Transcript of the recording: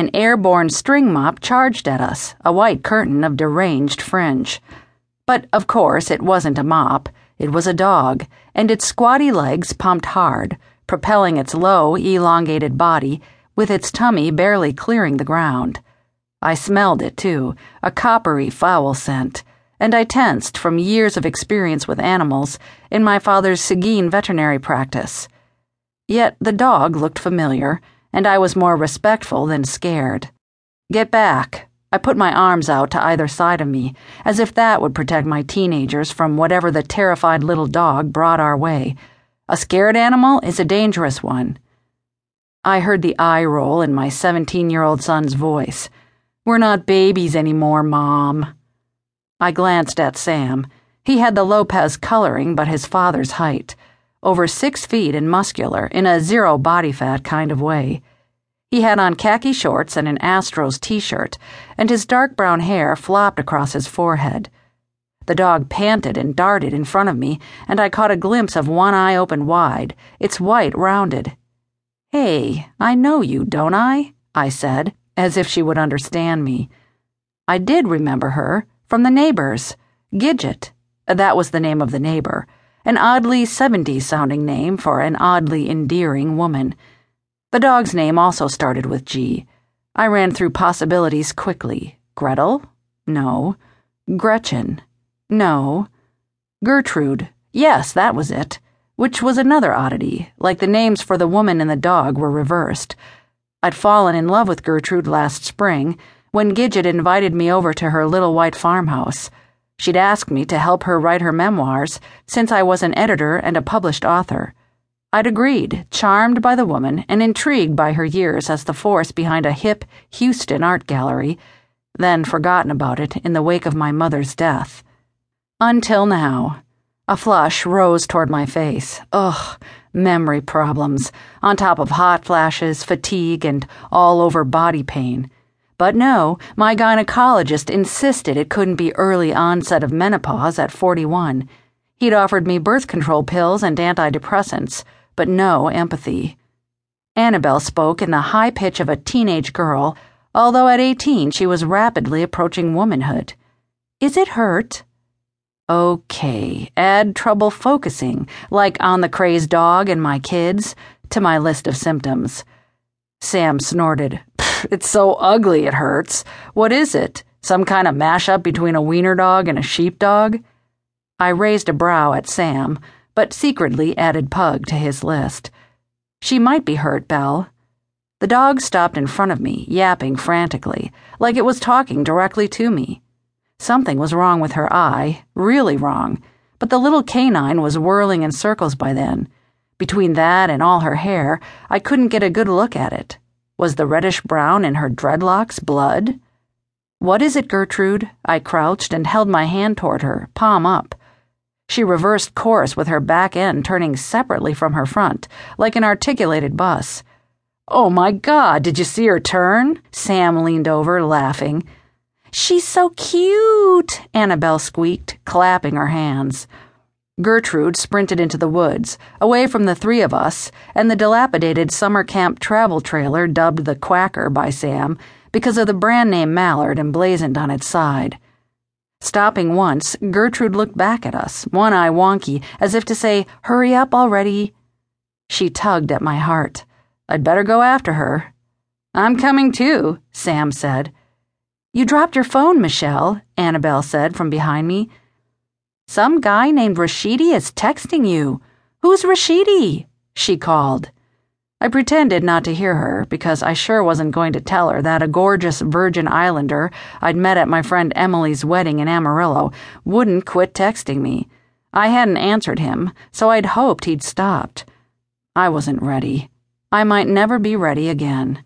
An airborne string mop charged at us, a white curtain of deranged fringe. But, of course, it wasn't a mop. It was a dog, and its squatty legs pumped hard, propelling its low, elongated body, with its tummy barely clearing the ground. I smelled it, too, a coppery, foul scent, and I tensed from years of experience with animals in my father's Seguin veterinary practice. Yet the dog looked familiar, and I was more respectful than scared. Get back. I put my arms out to either side of me, as if that would protect my teenagers from whatever the terrified little dog brought our way. A scared animal is a dangerous one. I heard the eye roll in my 17 year old son's voice. We're not babies anymore, Mom. I glanced at Sam. He had the Lopez coloring, but his father's height. Over six feet and muscular, in a zero body fat kind of way. He had on khaki shorts and an Astros t shirt, and his dark brown hair flopped across his forehead. The dog panted and darted in front of me, and I caught a glimpse of one eye open wide, its white rounded. Hey, I know you, don't I? I said, as if she would understand me. I did remember her, from the neighbors. Gidget. That was the name of the neighbor, an oddly 70s sounding name for an oddly endearing woman. The dog's name also started with G. I ran through possibilities quickly. Gretel? No. Gretchen? No. Gertrude? Yes, that was it. Which was another oddity, like the names for the woman and the dog were reversed. I'd fallen in love with Gertrude last spring when Gidget invited me over to her little white farmhouse. She'd asked me to help her write her memoirs, since I was an editor and a published author. I'd agreed, charmed by the woman and intrigued by her years as the force behind a hip Houston art gallery, then forgotten about it in the wake of my mother's death. Until now. A flush rose toward my face. Ugh, memory problems, on top of hot flashes, fatigue, and all over body pain. But no, my gynecologist insisted it couldn't be early onset of menopause at 41. He'd offered me birth control pills and antidepressants but no empathy. Annabelle spoke in the high pitch of a teenage girl, although at 18 she was rapidly approaching womanhood. Is it hurt? Okay, add trouble focusing, like on the crazed dog and my kids, to my list of symptoms. Sam snorted. It's so ugly it hurts. What is it? Some kind of mashup between a wiener dog and a sheepdog? I raised a brow at Sam but secretly added Pug to his list. She might be hurt, Belle. The dog stopped in front of me, yapping frantically, like it was talking directly to me. Something was wrong with her eye, really wrong, but the little canine was whirling in circles by then. Between that and all her hair, I couldn't get a good look at it. Was the reddish brown in her dreadlocks blood? What is it, Gertrude? I crouched and held my hand toward her, palm up. She reversed course with her back end turning separately from her front, like an articulated bus. Oh my God, did you see her turn? Sam leaned over, laughing. She's so cute, Annabelle squeaked, clapping her hands. Gertrude sprinted into the woods, away from the three of us and the dilapidated summer camp travel trailer dubbed the Quacker by Sam because of the brand name Mallard emblazoned on its side. Stopping once, Gertrude looked back at us, one eye wonky, as if to say, Hurry up already. She tugged at my heart. I'd better go after her. I'm coming too, Sam said. You dropped your phone, Michele, Annabelle said from behind me. Some guy named Rashidi is texting you. Who's Rashidi? she called. I pretended not to hear her because I sure wasn't going to tell her that a gorgeous Virgin Islander I'd met at my friend Emily's wedding in Amarillo wouldn't quit texting me. I hadn't answered him, so I'd hoped he'd stopped. I wasn't ready. I might never be ready again.